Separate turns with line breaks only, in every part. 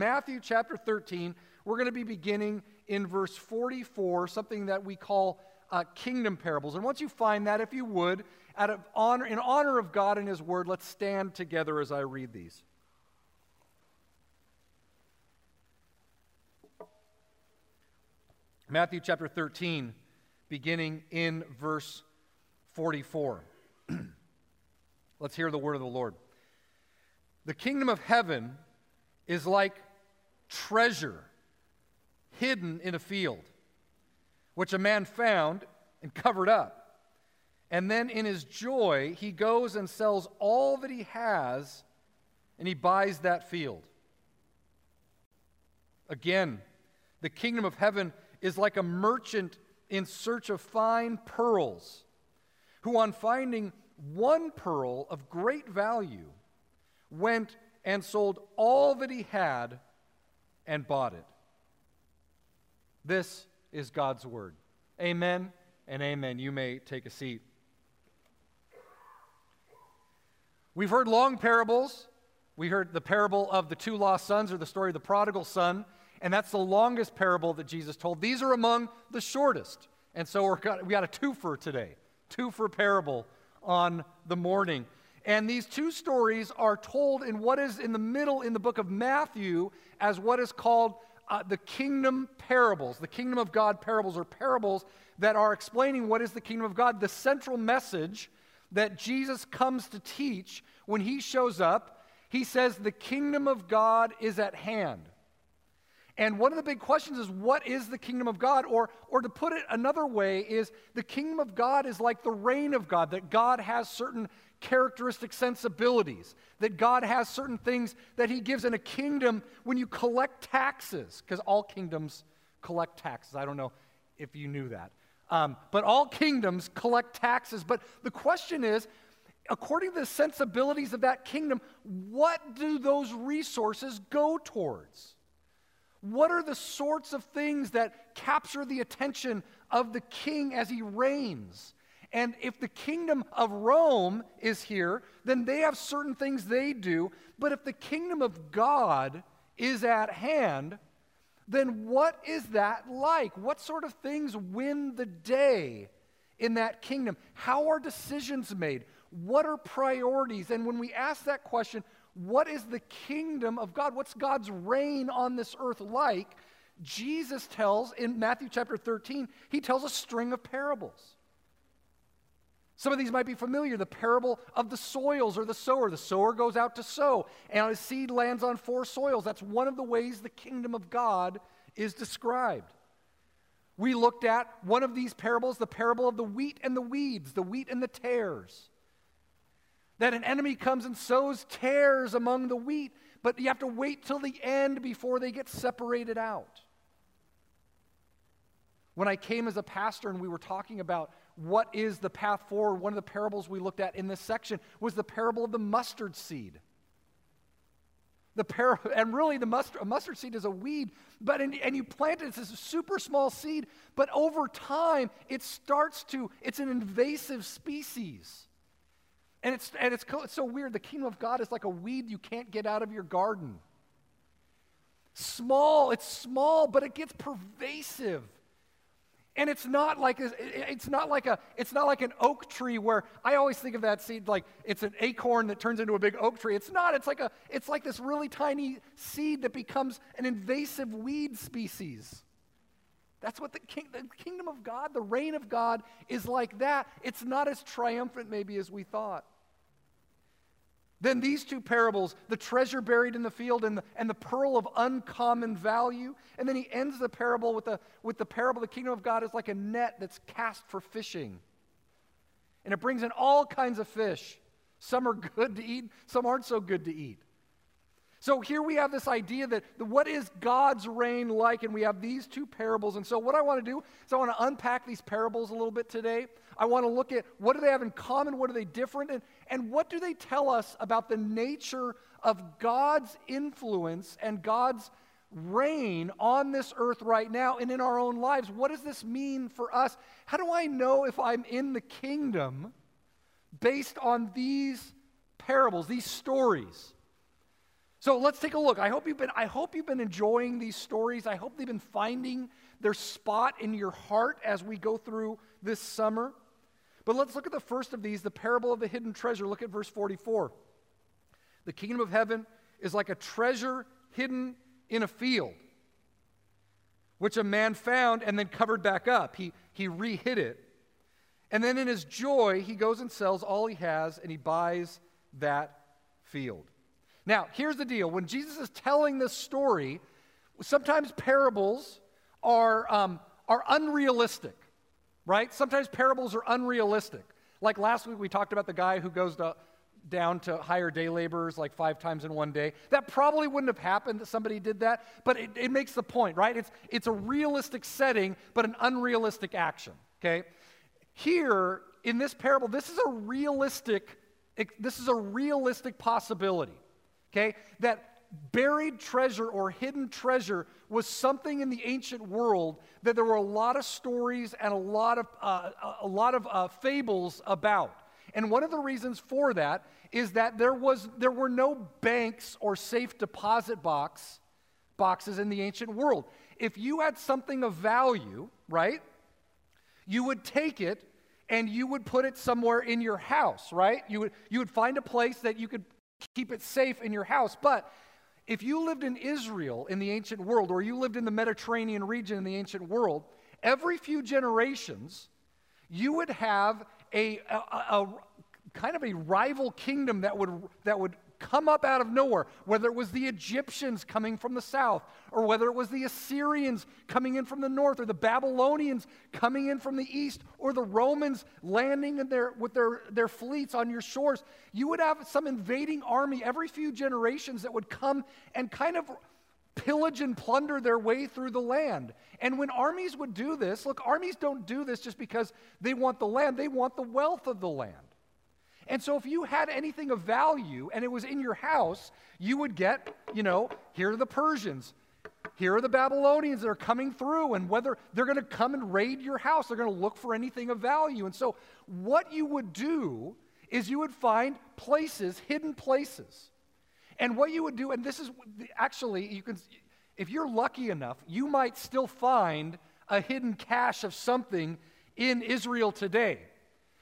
Matthew chapter 13, we're going to be beginning in verse 44, something that we call uh, kingdom parables. And once you find that, if you would, out of honor, in honor of God and His Word, let's stand together as I read these. Matthew chapter 13, beginning in verse 44. Let's hear the word of the Lord. The kingdom of heaven is like treasure hidden in a field, which a man found and covered up. And then in his joy, he goes and sells all that he has and he buys that field. Again, the kingdom of heaven is like a merchant in search of fine pearls, who, on finding one pearl of great value, went and sold all that he had and bought it. This is God's word. Amen and amen. You may take a seat. We've heard long parables. We heard the parable of the two lost sons or the story of the prodigal son and that's the longest parable that Jesus told. These are among the shortest. And so we're got, we got a twofer today, twofer parable on the morning. And these two stories are told in what is in the middle in the book of Matthew as what is called uh, the kingdom parables, the kingdom of God parables, or parables that are explaining what is the kingdom of God. The central message that Jesus comes to teach when he shows up, he says, The kingdom of God is at hand. And one of the big questions is what is the kingdom of God? Or, or to put it another way, is the kingdom of God is like the reign of God, that God has certain characteristic sensibilities, that God has certain things that He gives in a kingdom when you collect taxes, because all kingdoms collect taxes. I don't know if you knew that. Um, but all kingdoms collect taxes. But the question is, according to the sensibilities of that kingdom, what do those resources go towards? What are the sorts of things that capture the attention of the king as he reigns? And if the kingdom of Rome is here, then they have certain things they do. But if the kingdom of God is at hand, then what is that like? What sort of things win the day in that kingdom? How are decisions made? What are priorities? And when we ask that question, what is the kingdom of God? What's God's reign on this earth like? Jesus tells in Matthew chapter 13, he tells a string of parables. Some of these might be familiar. The parable of the soils or the sower. The sower goes out to sow, and his seed lands on four soils. That's one of the ways the kingdom of God is described. We looked at one of these parables, the parable of the wheat and the weeds, the wheat and the tares that an enemy comes and sows tares among the wheat, but you have to wait till the end before they get separated out. When I came as a pastor and we were talking about what is the path forward, one of the parables we looked at in this section was the parable of the mustard seed. The par- and really, the mustard, a mustard seed is a weed, but in, and you plant it, it's a super small seed, but over time, it starts to, it's an invasive species. And it's, and it's, it's so weird. The kingdom of God is like a weed you can't get out of your garden. Small, it's small, but it gets pervasive. And it's not like it's not like a it's not like an oak tree where I always think of that seed like it's an acorn that turns into a big oak tree. It's not. It's like a it's like this really tiny seed that becomes an invasive weed species. That's what the, king, the kingdom of God, the reign of God, is like that. It's not as triumphant, maybe, as we thought. Then these two parables, the treasure buried in the field and the, and the pearl of uncommon value. And then he ends the parable with the, with the parable the kingdom of God is like a net that's cast for fishing. And it brings in all kinds of fish. Some are good to eat, some aren't so good to eat. So here we have this idea that what is God's reign like, and we have these two parables. And so what I want to do is I want to unpack these parables a little bit today. I want to look at what do they have in common, what are they different, and, and what do they tell us about the nature of God's influence and God's reign on this earth right now and in our own lives. What does this mean for us? How do I know if I'm in the kingdom based on these parables, these stories? So let's take a look. I hope you've been, I hope you've been enjoying these stories. I hope they've been finding their spot in your heart as we go through this summer. But let's look at the first of these, the parable of the hidden treasure. Look at verse 44. The kingdom of heaven is like a treasure hidden in a field, which a man found and then covered back up. He, he re-hid it. And then in his joy, he goes and sells all he has and he buys that field. Now, here's the deal when Jesus is telling this story, sometimes parables are, um, are unrealistic, right? Sometimes parables are unrealistic. Like last week, we talked about the guy who goes to, down to hire day laborers like five times in one day. That probably wouldn't have happened that somebody did that, but it, it makes the point, right? It's, it's a realistic setting, but an unrealistic action, okay? Here, in this parable, this is a realistic, this is a realistic possibility okay? That buried treasure or hidden treasure was something in the ancient world that there were a lot of stories and a lot of, uh, a lot of uh, fables about. And one of the reasons for that is that there, was, there were no banks or safe deposit box, boxes in the ancient world. If you had something of value, right, you would take it and you would put it somewhere in your house, right? You would, you would find a place that you could keep it safe in your house. But if you lived in Israel in the ancient world, or you lived in the Mediterranean region in the ancient world, every few generations, you would have a, a, a, kind of a rival kingdom that would, that would come up out of nowhere, whether it was the Egyptians coming from the south, or whether it was the Assyrians coming in from the north, or the Babylonians coming in from the east, or the Romans landing in their, with their, their fleets on your shores, you would have some invading army every few generations that would come and kind of pillage and plunder their way through the land. And when armies would do this, look, armies don't do this just because they want the land, they want the wealth of the land. And so if you had anything of value and it was in your house, you would get, you know, here are the Persians. Here are the Babylonians that are coming through, and whether they're going to come and raid your house, they're going to look for anything of value. And so, what you would do is you would find places, hidden places. And what you would do, and this is actually, you can, if you're lucky enough, you might still find a hidden cache of something in Israel today.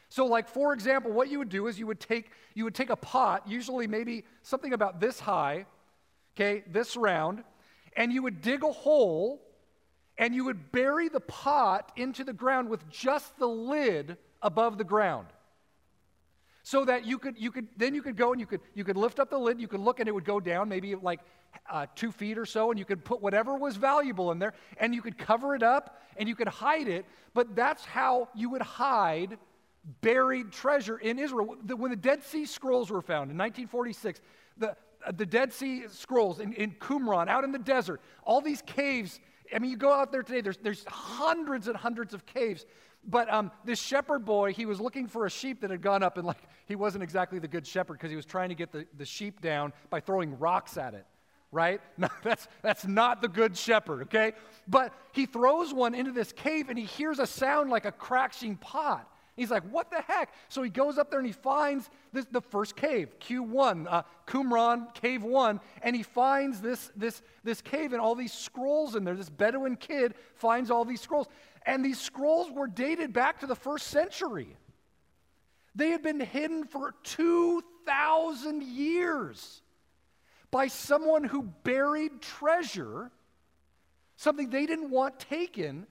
So, like for example, what you would do is you would take you would take a pot, usually maybe something about this high, okay, this round, and you would dig a hole and you would bury the pot into the ground with just the lid above the ground. So that you could you could then you could go and you could you could lift up the lid, you could look and it would go down maybe like uh, two feet or so, and you could put whatever was valuable in there, and you could cover it up and you could hide it. But that's how you would hide buried treasure in Israel. When the Dead Sea Scrolls were found in 1946, the, uh, the Dead Sea Scrolls in, in Qumran, out in the desert, all these caves. I mean, you go out there today, there's, there's hundreds and hundreds of caves. But um, this shepherd boy, he was looking for a sheep that had gone up, and like he wasn't exactly the good shepherd because he was trying to get the, the sheep down by throwing rocks at it right? No, that's, that's not the good shepherd, okay? But he throws one into this cave and he hears a sound like a crashing pot. He's like, what the heck? So he goes up there and he finds this, the first cave, Q1, uh, Qumran, Cave 1, and he finds this, this, this cave and all these scrolls in there. This Bedouin kid finds all these scrolls. And these scrolls were dated back to the first century. They had been hidden for 2,000 years by someone who buried treasure, something they didn't want taken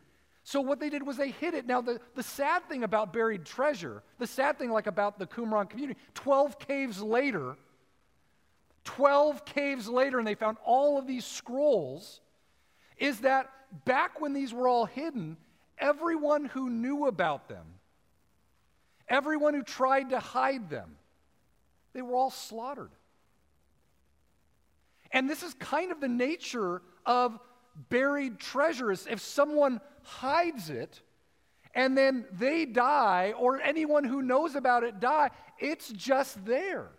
so what they did was they hid it. Now, the, the sad thing about buried treasure, the sad thing like about the Qumran community, 12 caves later, 12 caves later, and they found all of these scrolls, is that back when these were all hidden, everyone who knew about them, everyone who tried to hide them, they were all slaughtered. And this is kind of the nature of buried treasures. If someone hides it and then they die, or anyone who knows about it die, it's just there.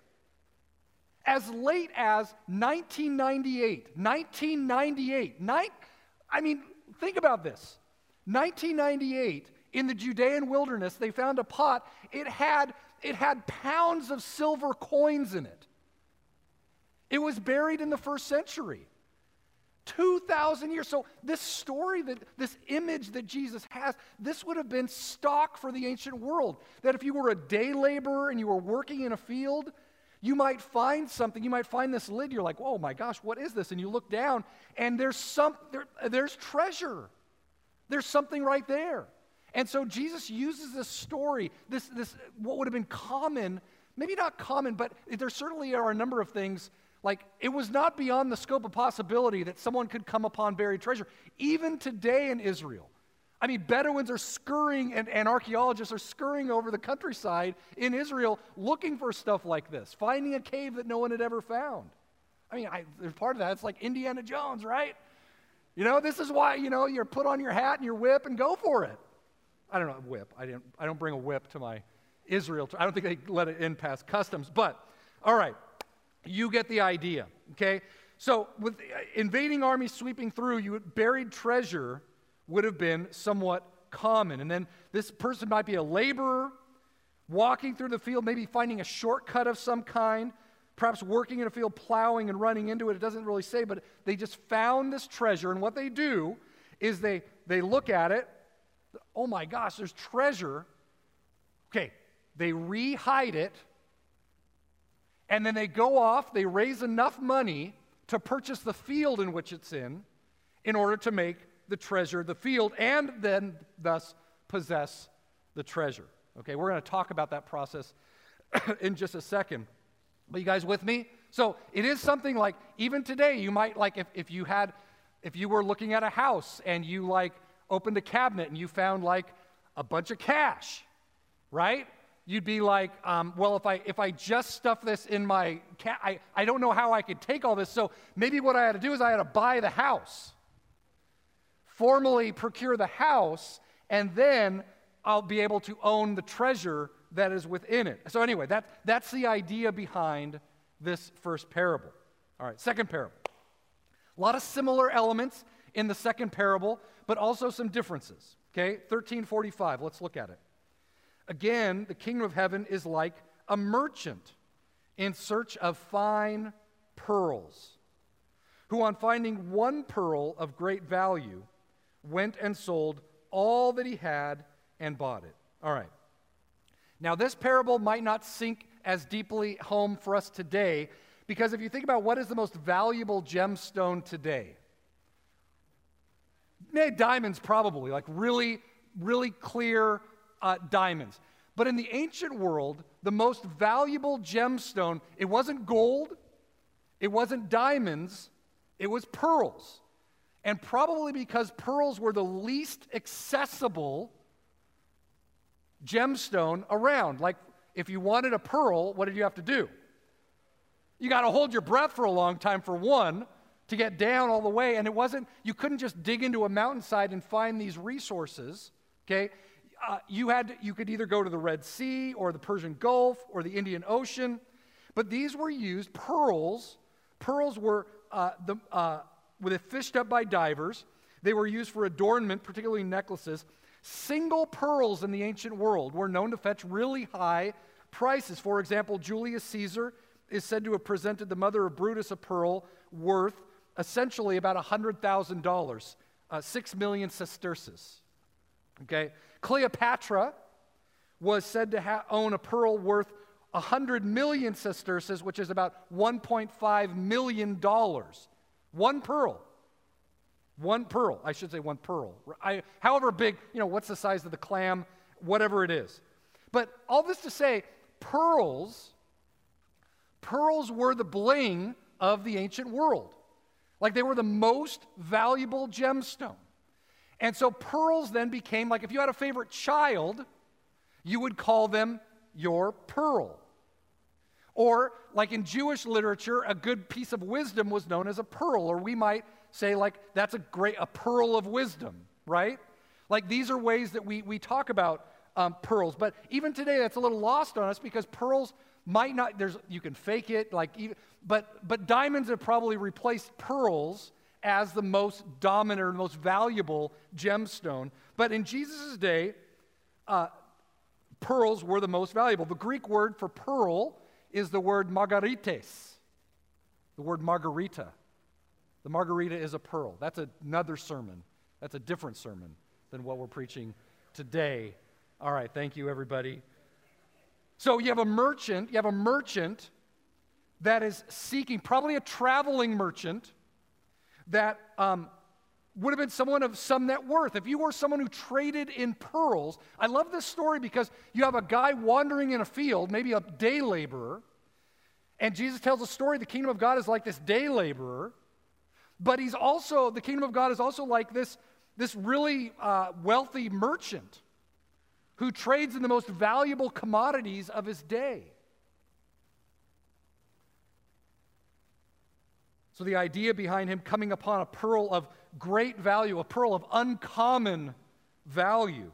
As late as 1998, 1998, ni- I mean, think about this. 1998, in the Judean wilderness, they found a pot. It had, it had pounds of silver coins in it. It was buried in the first century. 2,000 years. So, this story, that, this image that Jesus has, this would have been stock for the ancient world. That if you were a day laborer and you were working in a field, you might find something. You might find this lid. You're like, oh my gosh, what is this? And you look down, and there's, some, there, there's treasure. There's something right there. And so Jesus uses this story, this, this what would have been common, maybe not common, but there certainly are a number of things like, it was not beyond the scope of possibility that someone could come upon buried treasure. Even today in Israel, I mean, Bedouins are scurrying and, and archaeologists are scurrying over the countryside in Israel looking for stuff like this, finding a cave that no one had ever found. I mean, I, there's part of that. It's like Indiana Jones, right? You know, this is why, you know, you're put on your hat and your whip and go for it. I don't know, whip. I, didn't, I don't bring a whip to my Israel. I don't think they let it in past customs. But, all right, you get the idea, okay? So, with uh, invading armies sweeping through, you buried treasure would have been somewhat common. And then this person might be a laborer walking through the field, maybe finding a shortcut of some kind, perhaps working in a field, plowing and running into it. It doesn't really say, but they just found this treasure. And what they do is they, they look at it. Oh my gosh, there's treasure. Okay, they re-hide it and then they go off, they raise enough money to purchase the field in which it's in in order to make the treasure the field and then thus possess the treasure. Okay, we're going to talk about that process in just a second. But you guys with me? So it is something like even today, you might like if, if you had if you were looking at a house and you like opened a cabinet and you found like a bunch of cash, right? You'd be like, um, well, if I, if I just stuff this in my cat, I, I don't know how I could take all this. So maybe what I had to do is I had to buy the house, formally procure the house, and then I'll be able to own the treasure that is within it. So, anyway, that, that's the idea behind this first parable. All right, second parable. A lot of similar elements in the second parable, but also some differences. Okay, 1345, let's look at it. Again, the kingdom of heaven is like a merchant in search of fine pearls, who, on finding one pearl of great value, went and sold all that he had and bought it. All right. Now, this parable might not sink as deeply home for us today because if you think about what is the most valuable gemstone today, diamonds probably, like really, really clear, uh, diamonds. But in the ancient world, the most valuable gemstone, it wasn't gold, it wasn't diamonds, it was pearls. And probably because pearls were the least accessible gemstone around. Like, if you wanted a pearl, what did you have to do? You got to hold your breath for a long time, for one, to get down all the way. And it wasn't, you couldn't just dig into a mountainside and find these resources, okay? Uh, you, had, you could either go to the Red Sea or the Persian Gulf or the Indian Ocean, but these were used, pearls. Pearls were, uh, the, uh, were fished up by divers. They were used for adornment, particularly necklaces. Single pearls in the ancient world were known to fetch really high prices. For example, Julius Caesar is said to have presented the mother of Brutus a pearl worth essentially about $100,000, uh, 6 million sesterces. Okay? Cleopatra was said to ha- own a pearl worth 100 million sesterces, which is about $1.5 million. One pearl. One pearl. I should say one pearl. I, however big, you know, what's the size of the clam, whatever it is. But all this to say, pearls, pearls were the bling of the ancient world. Like they were the most valuable gemstone. And so pearls then became like if you had a favorite child, you would call them your pearl. Or, like in Jewish literature, a good piece of wisdom was known as a pearl, or we might say, like, that's a great, a pearl of wisdom, right? Like, these are ways that we, we talk about um, pearls. But even today, that's a little lost on us because pearls might not, there's, you can fake it, like, even, but, but diamonds have probably replaced pearls as the most dominant or most valuable gemstone. But in Jesus' day, uh, pearls were the most valuable. The Greek word for pearl is the word margarites. The word margarita. The margarita is a pearl. That's another sermon. That's a different sermon than what we're preaching today. All right, thank you, everybody. So you have a merchant, you have a merchant that is seeking, probably a traveling merchant that um, would have been someone of some net worth. If you were someone who traded in pearls, I love this story because you have a guy wandering in a field, maybe a day laborer, and Jesus tells a story the kingdom of God is like this day laborer, but he's also, the kingdom of God is also like this, this really uh, wealthy merchant who trades in the most valuable commodities of his day. So, the idea behind him coming upon a pearl of great value, a pearl of uncommon value,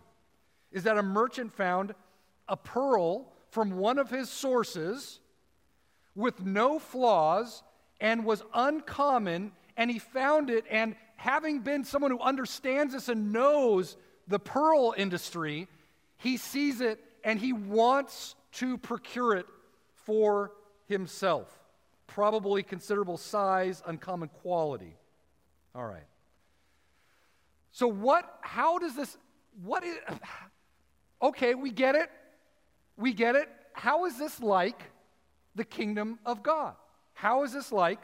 is that a merchant found a pearl from one of his sources with no flaws and was uncommon, and he found it. And having been someone who understands this and knows the pearl industry, he sees it and he wants to procure it for himself probably considerable size, uncommon quality. All right. So, what, how does this, what is, okay, we get it. We get it. How is this like the kingdom of God? How is this like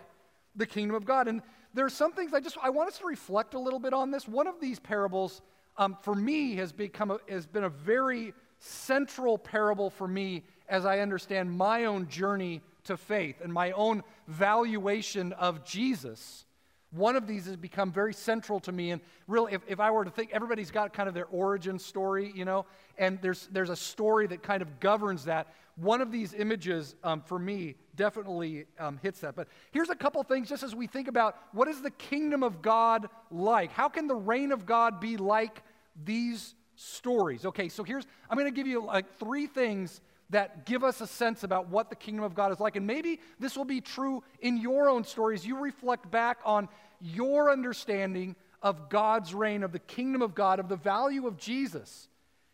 the kingdom of God? And there are some things I just, I want us to reflect a little bit on this. One of these parables, um, for me, has become, a, has been a very central parable for me as I understand my own journey to faith and my own valuation of Jesus, one of these has become very central to me. And really, if, if I were to think, everybody's got kind of their origin story, you know, and there's, there's a story that kind of governs that. One of these images, um, for me, definitely um, hits that. But here's a couple things just as we think about what is the kingdom of God like? How can the reign of God be like these stories? Okay, so here's, I'm going to give you like three things that give us a sense about what the kingdom of God is like. And maybe this will be true in your own stories. You reflect back on your understanding of God's reign, of the kingdom of God, of the value of Jesus.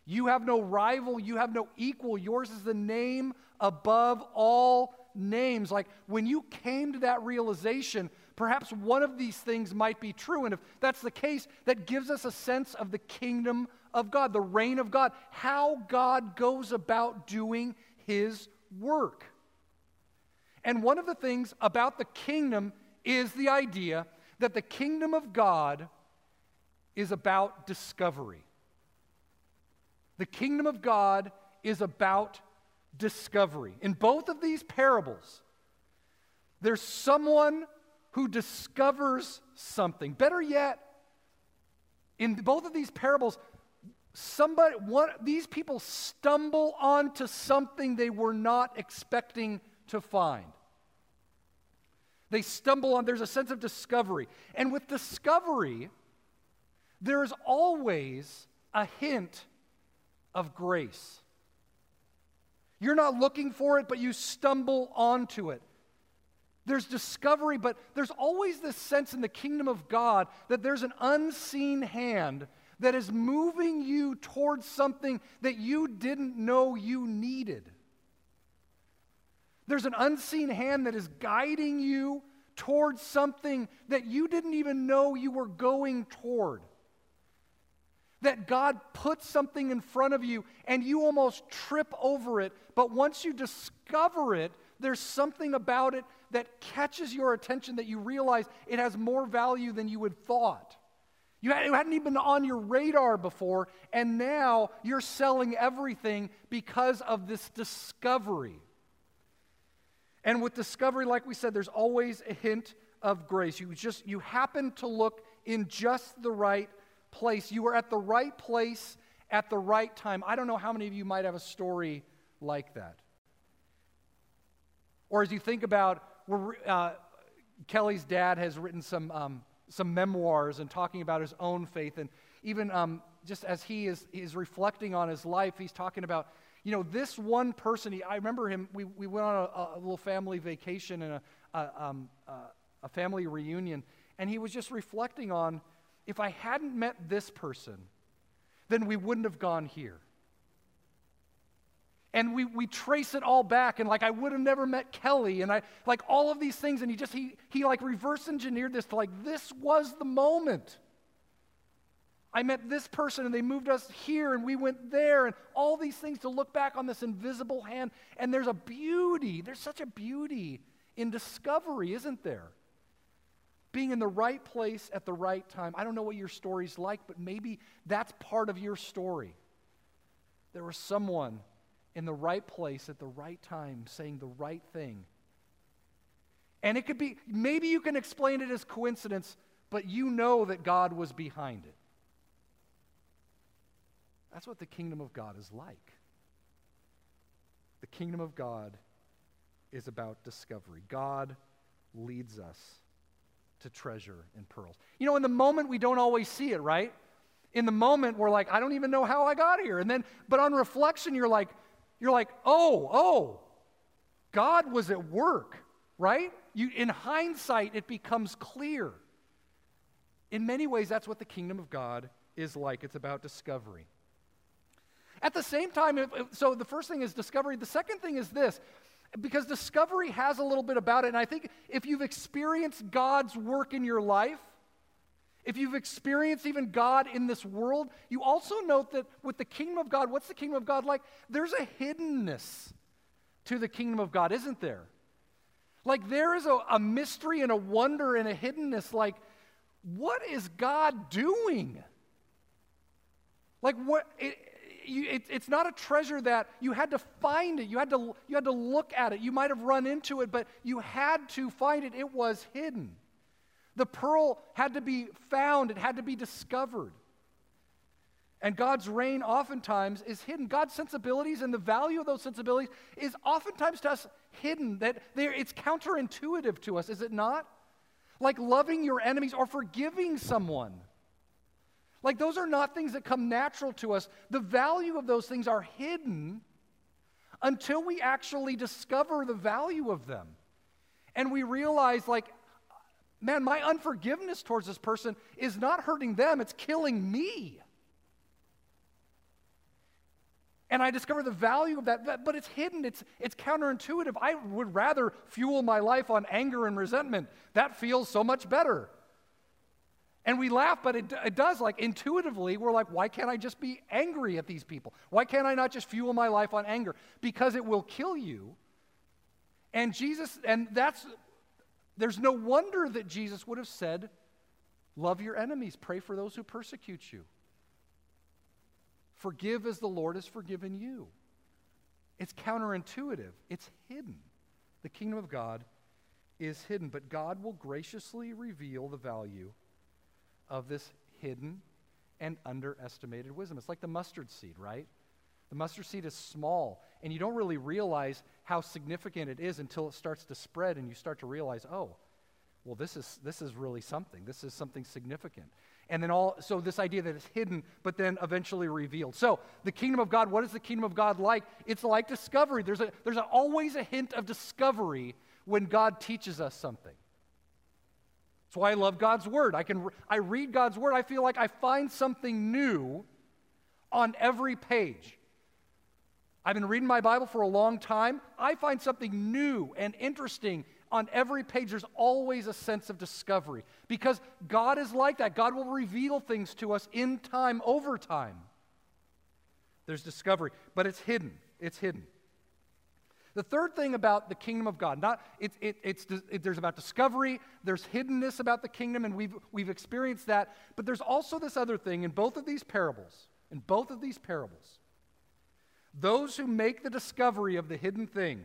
You have no rival, you have no equal. Yours is the name above all names. Like when you came to that realization, perhaps one of these things might be true. And if that's the case, that gives us a sense of the kingdom of God, the reign of God, how God goes about doing his work. And one of the things about the kingdom is the idea that the kingdom of God is about discovery. The kingdom of God is about discovery. In both of these parables, there's someone who discovers something. Better yet, in both of these parables, somebody one, these people stumble onto something they were not expecting to find. They stumble on there's a sense of discovery. And with discovery there is always a hint of grace. You're not looking for it but you stumble onto it. There's discovery but there's always this sense in the kingdom of god that there's an unseen hand that is moving you towards something that you didn't know you needed. There's an unseen hand that is guiding you towards something that you didn't even know you were going toward. That God puts something in front of you and you almost trip over it, but once you discover it, there's something about it that catches your attention that you realize it has more value than you had thought. You hadn't even been on your radar before, and now you're selling everything because of this discovery. And with discovery, like we said, there's always a hint of grace. You just you happen to look in just the right place. You were at the right place at the right time. I don't know how many of you might have a story like that. Or as you think about, uh, Kelly's dad has written some um, some memoirs and talking about his own faith. And even um, just as he is, is reflecting on his life, he's talking about, you know, this one person. He, I remember him, we, we went on a, a little family vacation and a, a, um, a family reunion, and he was just reflecting on if I hadn't met this person, then we wouldn't have gone here. And we, we trace it all back and like i would have never met kelly and i like all of these things and he just he he like reverse engineered this to like this was the moment. I met this person and they moved us here and we went there and all these things to look back on this invisible hand and there's a beauty there's such a beauty in discovery isn't there? Being in the right place at the right time. I don't know what your story's like but maybe that's part of your story. There was someone in the right place at the right time, saying the right thing. And it could be, maybe you can explain it as coincidence, but you know that God was behind it. That's what the kingdom of God is like. The kingdom of God is about discovery. God leads us to treasure and pearls. You know, in the moment, we don't always see it, right? In the moment, we're like, I don't even know how I got here. And then, but on reflection, you're like, you're like, oh, oh, God was at work, right? You, in hindsight, it becomes clear. In many ways, that's what the kingdom of God is like. It's about discovery. At the same time, if, so the first thing is discovery. The second thing is this because discovery has a little bit about it. And I think if you've experienced God's work in your life, if you've experienced even God in this world, you also note that with the kingdom of God, what's the kingdom of God like? There's a hiddenness to the kingdom of God, isn't there? Like there is a, a mystery and a wonder and a hiddenness. Like, what is God doing? Like, what? It, it, it's not a treasure that you had to find it. You had to, you had to look at it. You might have run into it, but you had to find it. It was hidden. The pearl had to be found, it had to be discovered. And God's reign oftentimes is hidden. God's sensibilities and the value of those sensibilities is oftentimes to us hidden. That it's counterintuitive to us, is it not? Like loving your enemies or forgiving someone. Like those are not things that come natural to us. The value of those things are hidden until we actually discover the value of them. And we realize, like, man, my unforgiveness towards this person is not hurting them, it's killing me. And I discover the value of that, but it's hidden, it's, it's counterintuitive. I would rather fuel my life on anger and resentment. That feels so much better. And we laugh, but it, it does. Like intuitively, we're like, why can't I just be angry at these people? Why can't I not just fuel my life on anger? Because it will kill you. And Jesus, and that's there's no wonder that Jesus would have said, Love your enemies, pray for those who persecute you. Forgive as the Lord has forgiven you. It's counterintuitive, it's hidden. The kingdom of God is hidden, but God will graciously reveal the value of this hidden and underestimated wisdom. It's like the mustard seed, right? The mustard seed is small, and you don't really realize how significant it is until it starts to spread and you start to realize, oh, well, this is, this is really something. This is something significant. And then all, so this idea that it's hidden, but then eventually revealed. So the kingdom of God, what is the kingdom of God like? It's like discovery. There's, a, there's a, always a hint of discovery when God teaches us something. That's why I love God's word. I can I read God's word, I feel like I find something new on every page. I've been reading my Bible for a long time. I find something new and interesting on every page. There's always a sense of discovery because God is like that. God will reveal things to us in time, over time. There's discovery, but it's hidden. It's hidden. The third thing about the kingdom of God, not it, it, it's it, there's about discovery, there's hiddenness about the kingdom, and we've we've experienced that. But there's also this other thing in both of these parables. In both of these parables, those who make the discovery of the hidden thing,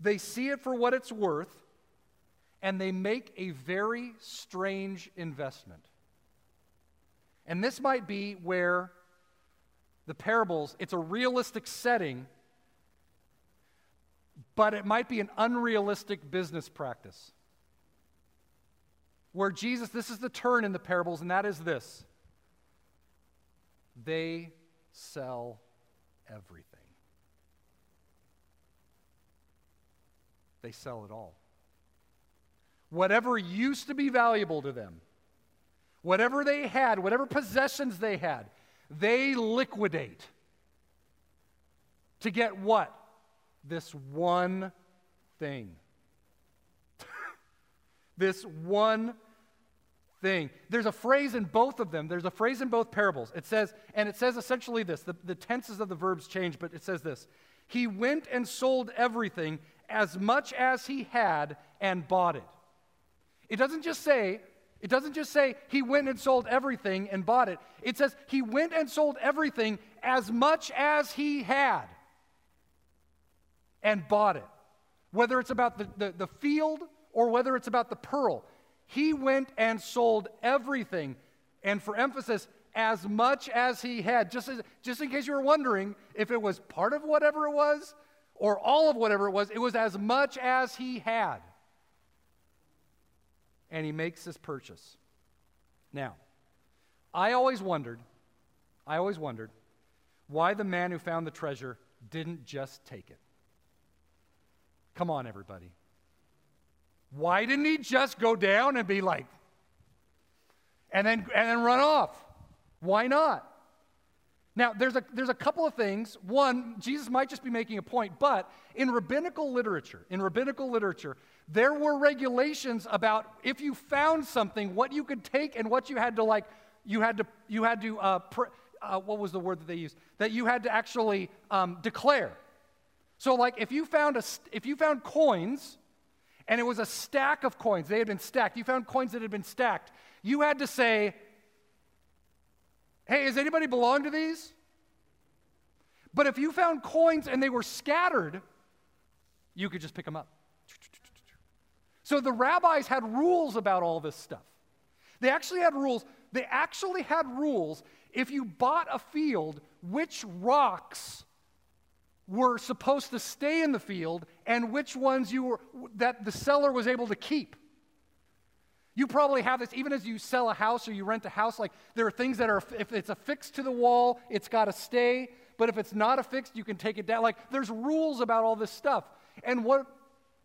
they see it for what it's worth, and they make a very strange investment. And this might be where the parables, it's a realistic setting, but it might be an unrealistic business practice. Where Jesus, this is the turn in the parables, and that is this they sell everything. They sell it all. Whatever used to be valuable to them, whatever they had, whatever possessions they had, they liquidate. To get what? This one thing. this one thing. There's a phrase in both of them. There's a phrase in both parables. It says, and it says essentially this the, the tenses of the verbs change, but it says this He went and sold everything as much as he had and bought it. It doesn't just say, it doesn't just say he went and sold everything and bought it. It says he went and sold everything as much as he had and bought it. Whether it's about the, the, the field or whether it's about the pearl, he went and sold everything. And for emphasis, as much as he had. Just, as, just in case you were wondering if it was part of whatever it was or all of whatever it was, it was as much as he had. And he makes this purchase. Now, I always wondered, I always wondered why the man who found the treasure didn't just take it. Come on, everybody. Why didn't he just go down and be like, and then, and then run off? Why not? Now, there's a, there's a couple of things. One, Jesus might just be making a point, but in rabbinical literature, in rabbinical literature, there were regulations about if you found something, what you could take and what you had to like, you had to, you had to, uh, pr- uh, what was the word that they used? That you had to actually um, declare. So, like, if you found a, if you found coins, and it was a stack of coins, they had been stacked. You found coins that had been stacked. You had to say, Hey, does anybody belong to these? But if you found coins and they were scattered, you could just pick them up. So the rabbis had rules about all this stuff. They actually had rules. They actually had rules if you bought a field, which rocks were supposed to stay in the field and which ones you were that the seller was able to keep. You probably have this even as you sell a house or you rent a house. Like there are things that are, if it's affixed to the wall, it's got to stay. But if it's not affixed, you can take it down. Like there's rules about all this stuff. And what,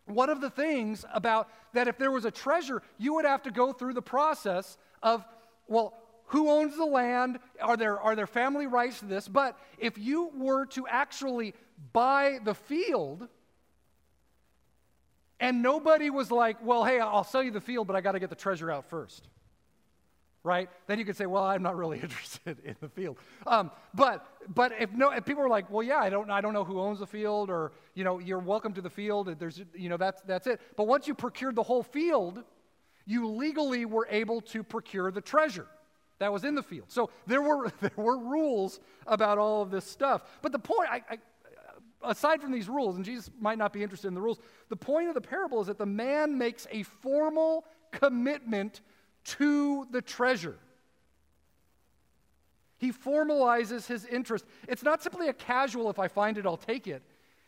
one of the things about that if there was a treasure, you would have to go through the process of, well, who owns the land? Are there, are there family rights to this? But if you were to actually buy the field, and nobody was like, well, hey, I'll sell you the field, but I got to get the treasure out first. Right? Then you could say, well, I'm not really interested in the field. Um, but but if no, if people were like, well, yeah, I don't I don't know who owns the field, or you know, you're welcome to the field. There's you know that's that's it. But once you procured the whole field, you legally were able to procure the treasure that was in the field. So there were there were rules about all of this stuff. But the point I, I aside from these rules, and Jesus might not be interested in the rules, the point of the parable is that the man makes a formal commitment to the treasure. He formalizes his interest. It's not simply a casual, if I find it, I'll take it.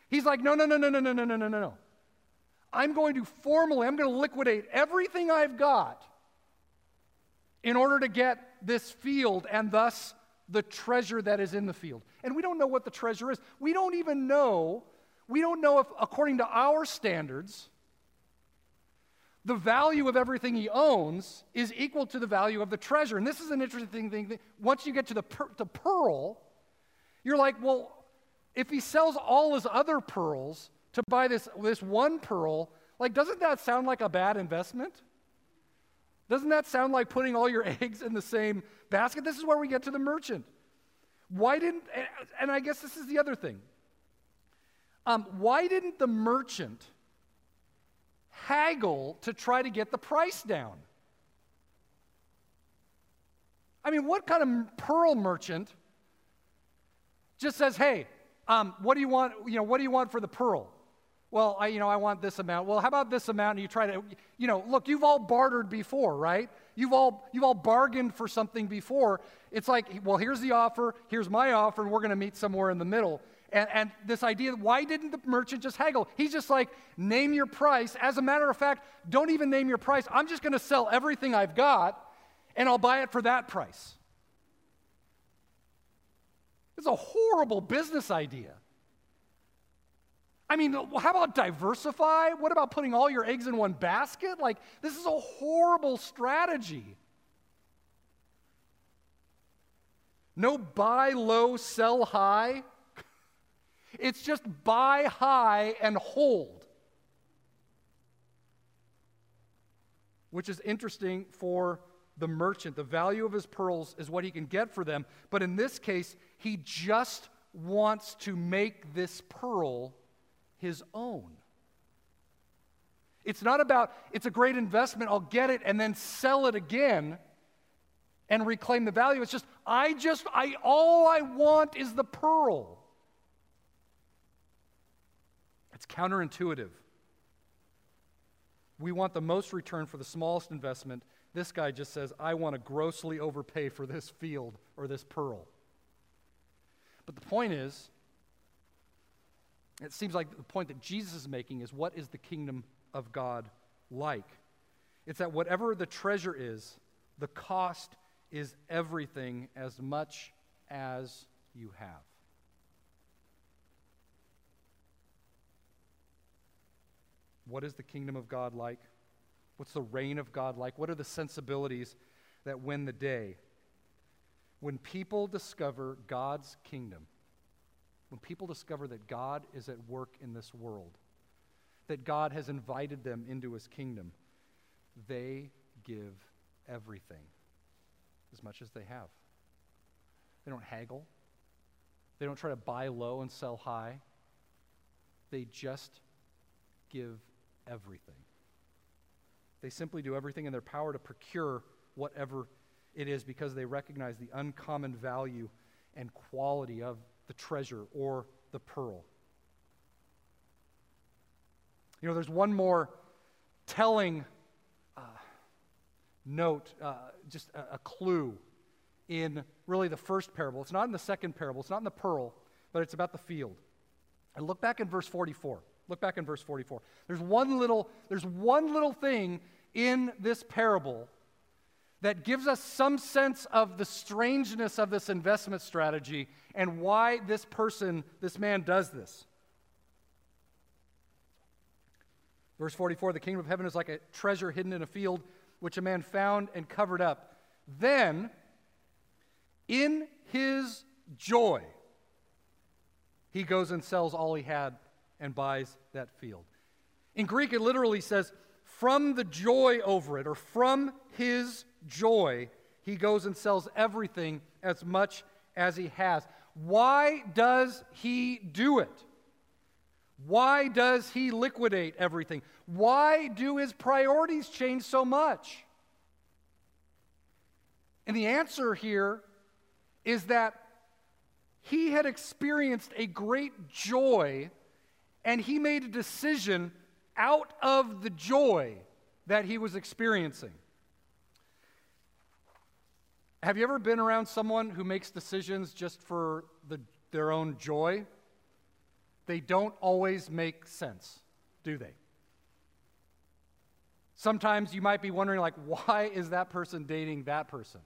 He's like, no, no, no, no, no, no, no, no, no, no. I'm going to formally, I'm going to liquidate everything I've got in order to get this field and thus the treasure that is in the field. And we don't know what the treasure is. We don't even know, we don't know if, according to our standards, the value of everything he owns is equal to the value of the treasure. And this is an interesting thing. Once you get to the, per, the pearl, you're like, well, if he sells all his other pearls to buy this, this one pearl, like, doesn't that sound like a bad investment? Doesn't that sound like putting all your eggs in the same basket? This is where we get to the merchant. Why didn't, and I guess this is the other thing. Um, why didn't the merchant haggle to try to get the price down? I mean, what kind of pearl merchant just says, hey, um, what do you want, you know, what do you want for the pearl? Well, I, you know, I want this amount. Well, how about this amount? And you try to, you know, look, you've all bartered before, right? You've all, you've all bargained for something before. It's like, well, here's the offer, here's my offer, and we're going to meet somewhere in the middle. And, and this idea, why didn't the merchant just haggle? He's just like, name your price. As a matter of fact, don't even name your price. I'm just going to sell everything I've got, and I'll buy it for that price. It's a horrible business idea. I mean, how about diversify? What about putting all your eggs in one basket? Like, this is a horrible strategy. No buy low, sell high. It's just buy high and hold. Which is interesting for the merchant. The value of his pearls is what he can get for them. But in this case, he just wants to make this pearl his own. It's not about, it's a great investment, I'll get it and then sell it again and reclaim the value. It's just, I just, I, all I want is the pearl. It's counterintuitive. We want the most return for the smallest investment. This guy just says, I want to grossly overpay for this field or this pearl. But the point is, it seems like the point that Jesus is making is what is the kingdom of God like? It's that whatever the treasure is, the cost is everything as much as you have. What is the kingdom of God like? What's the reign of God like? What are the sensibilities that win the day? When people discover God's kingdom, when people discover that God is at work in this world, that God has invited them into his kingdom, they give everything as much as they have. They don't haggle, they don't try to buy low and sell high. They just give everything. They simply do everything in their power to procure whatever it is because they recognize the uncommon value and quality of the treasure or the pearl. You know, there's one more telling uh, note, uh, just a, a clue in really the first parable. It's not in the second parable, it's not in the pearl, but it's about the field. And look back in verse 44. Look back in verse 44. There's one little, there's one little thing in this parable that gives us some sense of the strangeness of this investment strategy and why this person, this man, does this. Verse 44 The kingdom of heaven is like a treasure hidden in a field, which a man found and covered up. Then, in his joy, he goes and sells all he had and buys that field. In Greek, it literally says, from the joy over it, or from his joy, he goes and sells everything as much as he has. Why does he do it? Why does he liquidate everything? Why do his priorities change so much? And the answer here is that he had experienced a great joy and he made a decision out of the joy that he was experiencing. Have you ever been around someone who makes decisions just for the, their own joy? They don't always make sense, do they? Sometimes you might be wondering, like, why is that person dating that person?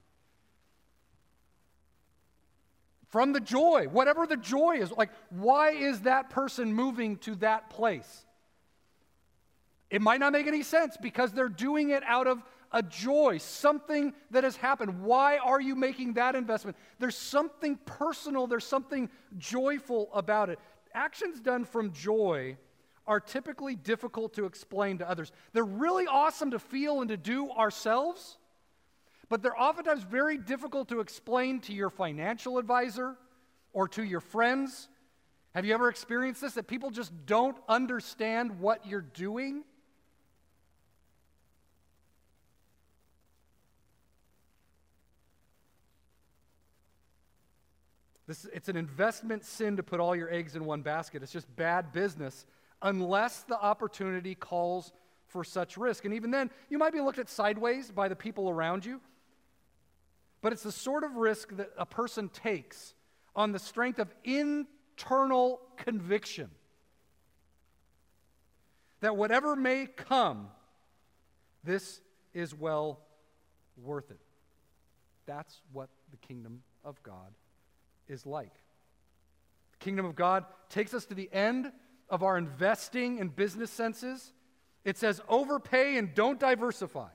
From the joy, whatever the joy is, like, why is that person moving to that place? It might not make any sense because they're doing it out of a joy, something that has happened. Why are you making that investment? There's something personal, there's something joyful about it. Actions done from joy are typically difficult to explain to others. They're really awesome to feel and to do ourselves, but they're oftentimes very difficult to explain to your financial advisor or to your friends. Have you ever experienced this? That people just don't understand what you're doing? This, it's an investment sin to put all your eggs in one basket. It's just bad business unless the opportunity calls for such risk. And even then, you might be looked at sideways by the people around you. But it's the sort of risk that a person takes on the strength of internal conviction that whatever may come, this is well worth it. That's what the kingdom of God is like. The kingdom of God takes us to the end of our investing and business senses. It says, overpay and don't diversify.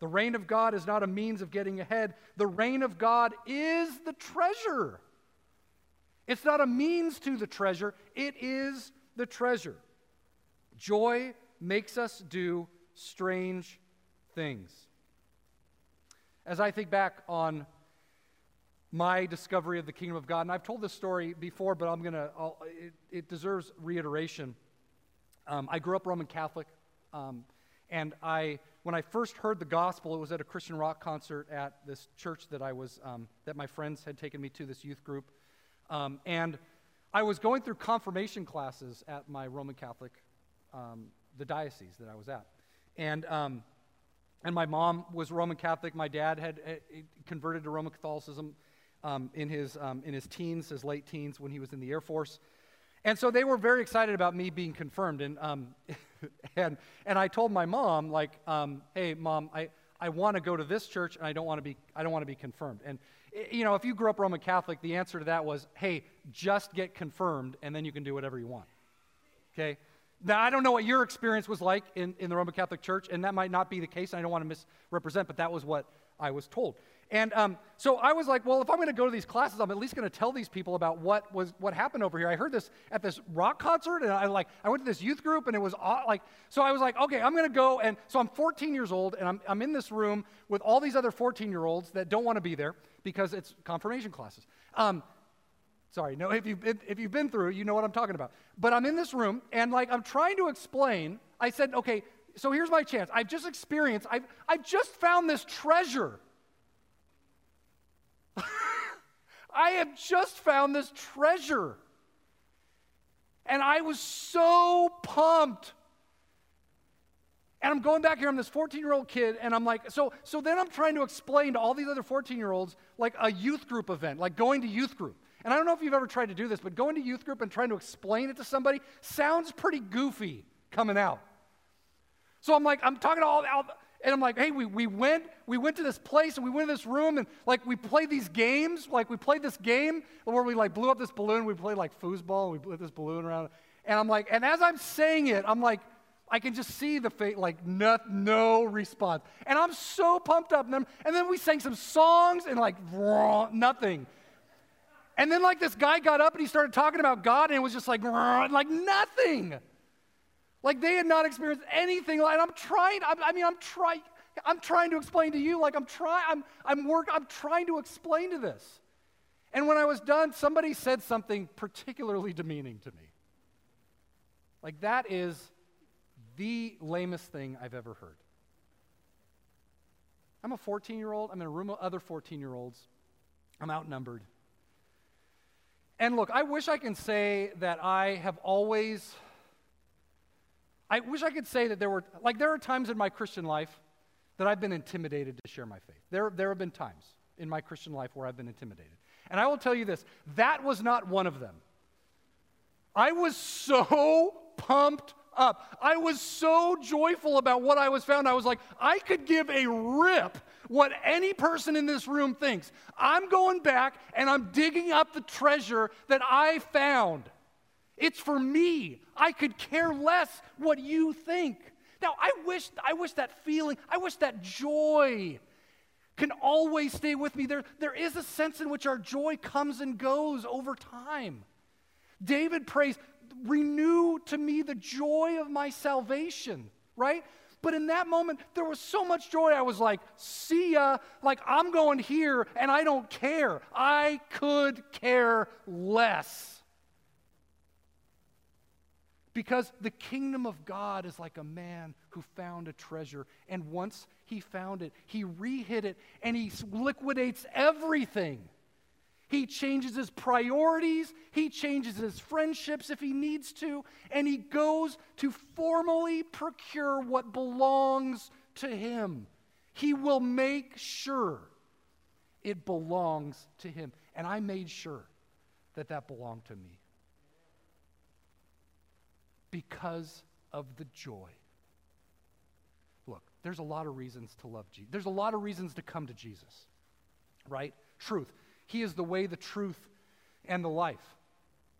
The reign of God is not a means of getting ahead. The reign of God is the treasure. It's not a means to the treasure, it is the treasure. Joy makes us do strange things. As I think back on my discovery of the kingdom of God, and I've told this story before, but I'm going to, it, it, deserves reiteration. Um, I grew up Roman Catholic, um, and I, when I first heard the gospel, it was at a Christian rock concert at this church that I was, um, that my friends had taken me to, this youth group. Um, and I was going through confirmation classes at my Roman Catholic, um, the diocese that I was at. And, um, and my mom was Roman Catholic. My dad had, had converted to Roman Catholicism um, in, his, um, in his teens, his late teens, when he was in the Air Force. And so they were very excited about me being confirmed. And, um, and, and I told my mom, like, um, hey, mom, I, I want to go to this church and I don't want to be, I don't want to be confirmed. And you know, if you grew up Roman Catholic, the answer to that was, hey, just get confirmed and then you can do whatever you want. Okay? Now, I don't know what your experience was like in, in the Roman Catholic Church, and that might not be the case, and I don't want to misrepresent, but that was what I was told. And um, so I was like, well, if I'm going to go to these classes, I'm at least going to tell these people about what was what happened over here. I heard this at this rock concert, and I like I went to this youth group, and it was aw- like so. I was like, okay, I'm going to go, and so I'm 14 years old, and I'm I'm in this room with all these other 14 year olds that don't want to be there because it's confirmation classes. Um, sorry, no, if you've, if you've been through, you know what I'm talking about. But I'm in this room, and like I'm trying to explain. I said, okay, so here's my chance. I've just experienced. I've I've just found this treasure I have just found this treasure. And I was so pumped. And I'm going back here, I'm this 14 year old kid, and I'm like, so, so then I'm trying to explain to all these other 14 year olds like a youth group event, like going to youth group. And I don't know if you've ever tried to do this, but going to youth group and trying to explain it to somebody sounds pretty goofy coming out. So I'm like, I'm talking to all, all and I'm like, hey, we, we went, we went to this place and we went to this room and like we played these games. Like we played this game where we like blew up this balloon. We played like foosball and we blew this balloon around. And I'm like, and as I'm saying it, I'm like, I can just see the fate, like no, no response. And I'm so pumped up. And then, and then we sang some songs and like nothing. And then like this guy got up and he started talking about God and it was just like, like nothing. Like they had not experienced anything like, I'm trying, I, I mean, I'm trying, I'm trying to explain to you, like I'm trying, I'm, I'm work, I'm trying to explain to this. And when I was done, somebody said something particularly demeaning to me. Like that is the lamest thing I've ever heard. I'm a 14 year old. I'm in a room of other 14 year olds. I'm outnumbered. And look, I wish I can say that I have always I wish I could say that there were, like, there are times in my Christian life that I've been intimidated to share my faith. There, there have been times in my Christian life where I've been intimidated. And I will tell you this that was not one of them. I was so pumped up. I was so joyful about what I was found. I was like, I could give a rip what any person in this room thinks. I'm going back and I'm digging up the treasure that I found. It's for me. I could care less what you think. Now, I wish, I wish that feeling, I wish that joy can always stay with me. There, there is a sense in which our joy comes and goes over time. David prays, renew to me the joy of my salvation, right? But in that moment, there was so much joy. I was like, see ya. Like, I'm going here and I don't care. I could care less. Because the kingdom of God is like a man who found a treasure, and once he found it, he rehid it and he liquidates everything. He changes his priorities, he changes his friendships if he needs to, and he goes to formally procure what belongs to him. He will make sure it belongs to him. And I made sure that that belonged to me because of the joy. Look, there's a lot of reasons to love Jesus. There's a lot of reasons to come to Jesus, right? Truth. He is the way, the truth, and the life.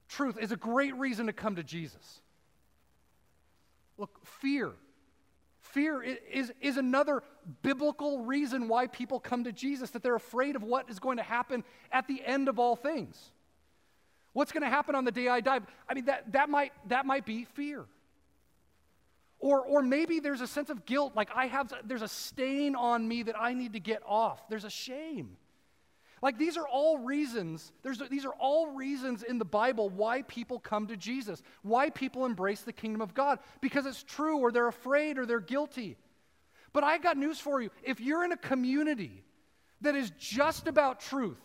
Truth is a great reason to come to Jesus. Look, fear. Fear is, is another biblical reason why people come to Jesus, that they're afraid of what is going to happen at the end of all things. What's going to happen on the day I die? I mean, that, that, might, that might be fear. Or, or maybe there's a sense of guilt, like I have, there's a stain on me that I need to get off. There's a shame. Like these are all reasons, there's, these are all reasons in the Bible why people come to Jesus, why people embrace the kingdom of God, because it's true or they're afraid or they're guilty. But I got news for you. If you're in a community that is just about truth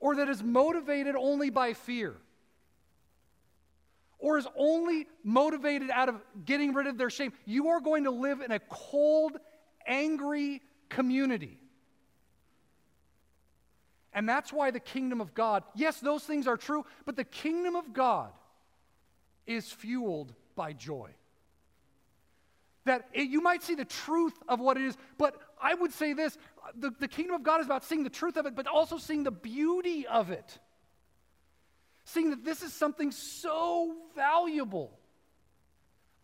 or that is motivated only by fear, or is only motivated out of getting rid of their shame, you are going to live in a cold, angry community. And that's why the kingdom of God, yes, those things are true, but the kingdom of God is fueled by joy. That it, you might see the truth of what it is, but I would say this the, the kingdom of God is about seeing the truth of it, but also seeing the beauty of it seeing that this is something so valuable.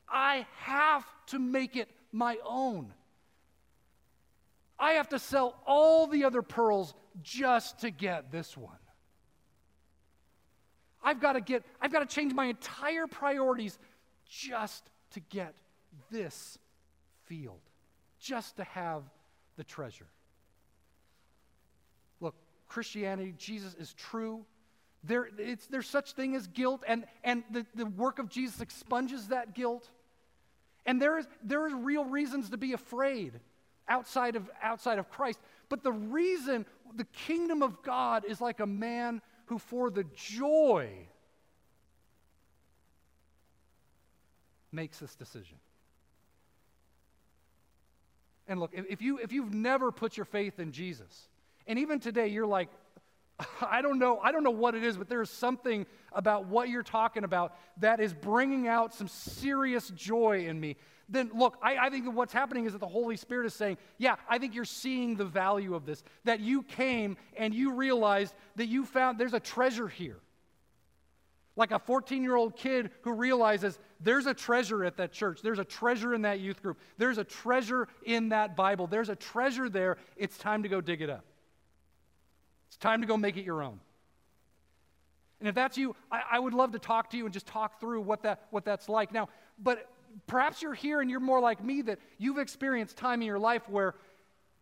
I have to make it my own. I have to sell all the other pearls just to get this one. I've got to get I've got to change my entire priorities just to get this field, just to have the treasure. Look, Christianity, Jesus is true. There, it's, there's such thing as guilt, and, and the, the work of Jesus expunges that guilt. And there is, there is real reasons to be afraid outside of, outside of Christ. But the reason the kingdom of God is like a man who, for the joy, makes this decision. And look, if, you, if you've never put your faith in Jesus, and even today you're like, I don't know, I don't know what it is, but there's something about what you're talking about that is bringing out some serious joy in me. Then look, I, I think that what's happening is that the Holy Spirit is saying, Yeah, I think you're seeing the value of this. That you came and you realized that you found there's a treasure here. Like a 14 year old kid who realizes there's a treasure at that church, there's a treasure in that youth group, there's a treasure in that Bible, there's a treasure there. It's time to go dig it up. It's time to go make it your own. And if that's you, I, I, would love to talk to you and just talk through what, that, what that's like. Now, but perhaps you're here and you're more like me that you've experienced time in your life where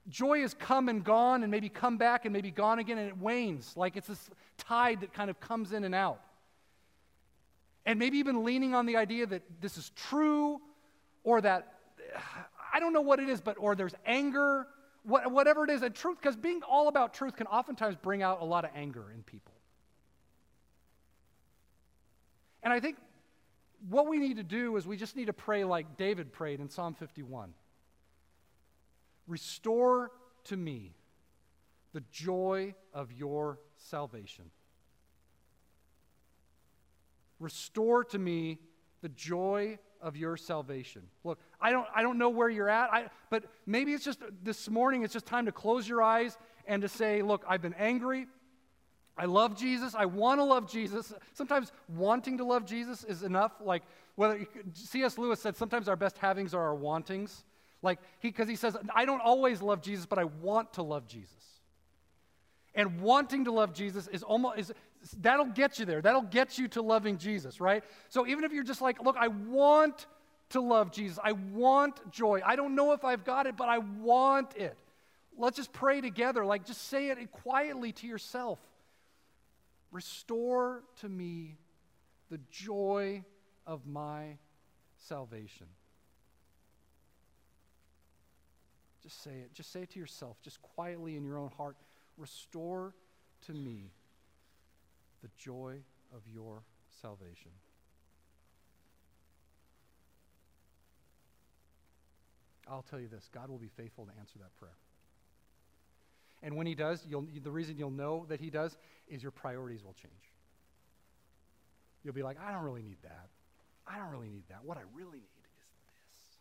joy has come and gone and maybe come back and maybe gone again and it wanes. Like it's this tide that kind of comes in and out. And maybe you've leaning on the idea that this is true or that, I don't know what it is, but, or there's anger what, whatever it is, and truth, because being all about truth can oftentimes bring out a lot of anger in people. And I think what we need to do is we just need to pray like David prayed in Psalm 51 Restore to me the joy of your salvation. Restore to me the joy of your salvation. Look, I don't, I don't know where you're at, I, but maybe it's just this morning, it's just time to close your eyes and to say, Look, I've been angry. I love Jesus. I want to love Jesus. Sometimes wanting to love Jesus is enough. Like, whether C.S. Lewis said, sometimes our best havings are our wantings. Like, because he, he says, I don't always love Jesus, but I want to love Jesus. And wanting to love Jesus is almost, is, that'll get you there. That'll get you to loving Jesus, right? So even if you're just like, look, I want to love Jesus, I want joy. I don't know if I've got it, but I want it. Let's just pray together. Like, just say it quietly to yourself. Restore to me the joy of my salvation. Just say it. Just say it to yourself, just quietly in your own heart. Restore to me the joy of your salvation. I'll tell you this God will be faithful to answer that prayer. And when He does, the reason you'll know that He does is your priorities will change. You'll be like, I don't really need that. I don't really need that. What I really need is this.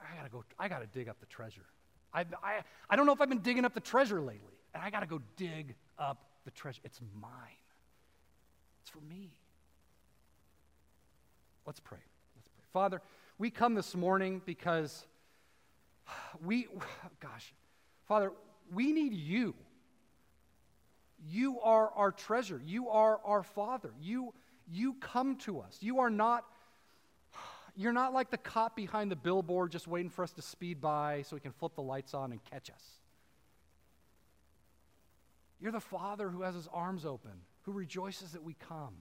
I gotta go, I gotta dig up the treasure. I, I, I don't know if I've been digging up the treasure lately, and I gotta go dig up the treasure. It's mine, it's for me. Let's pray. Let's pray. Father, we come this morning because we, gosh, Father, we need you. You are our treasure. You are our Father. You, you come to us. You are not, you're not like the cop behind the billboard just waiting for us to speed by so we can flip the lights on and catch us. You're the Father who has his arms open, who rejoices that we come.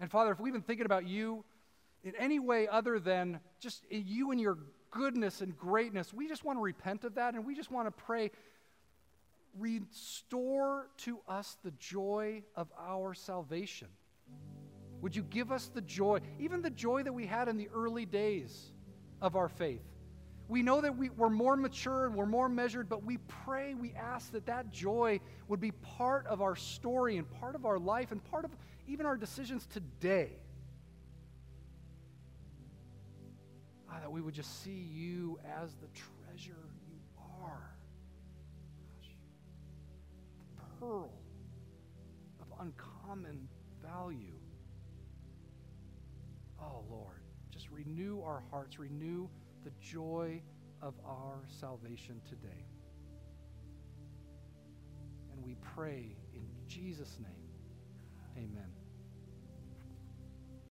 And Father, if we've been thinking about you in any way other than just you and your goodness and greatness, we just want to repent of that and we just want to pray, restore to us the joy of our salvation. Would you give us the joy, even the joy that we had in the early days of our faith? We know that we, we're more mature and we're more measured, but we pray, we ask that that joy would be part of our story and part of our life and part of even our decisions today. Ah, that we would just see you as the treasure you are. Gosh, the pearl of uncommon value. Oh, Lord, just renew our hearts, renew the joy of our salvation today. And we pray in Jesus' name. Amen.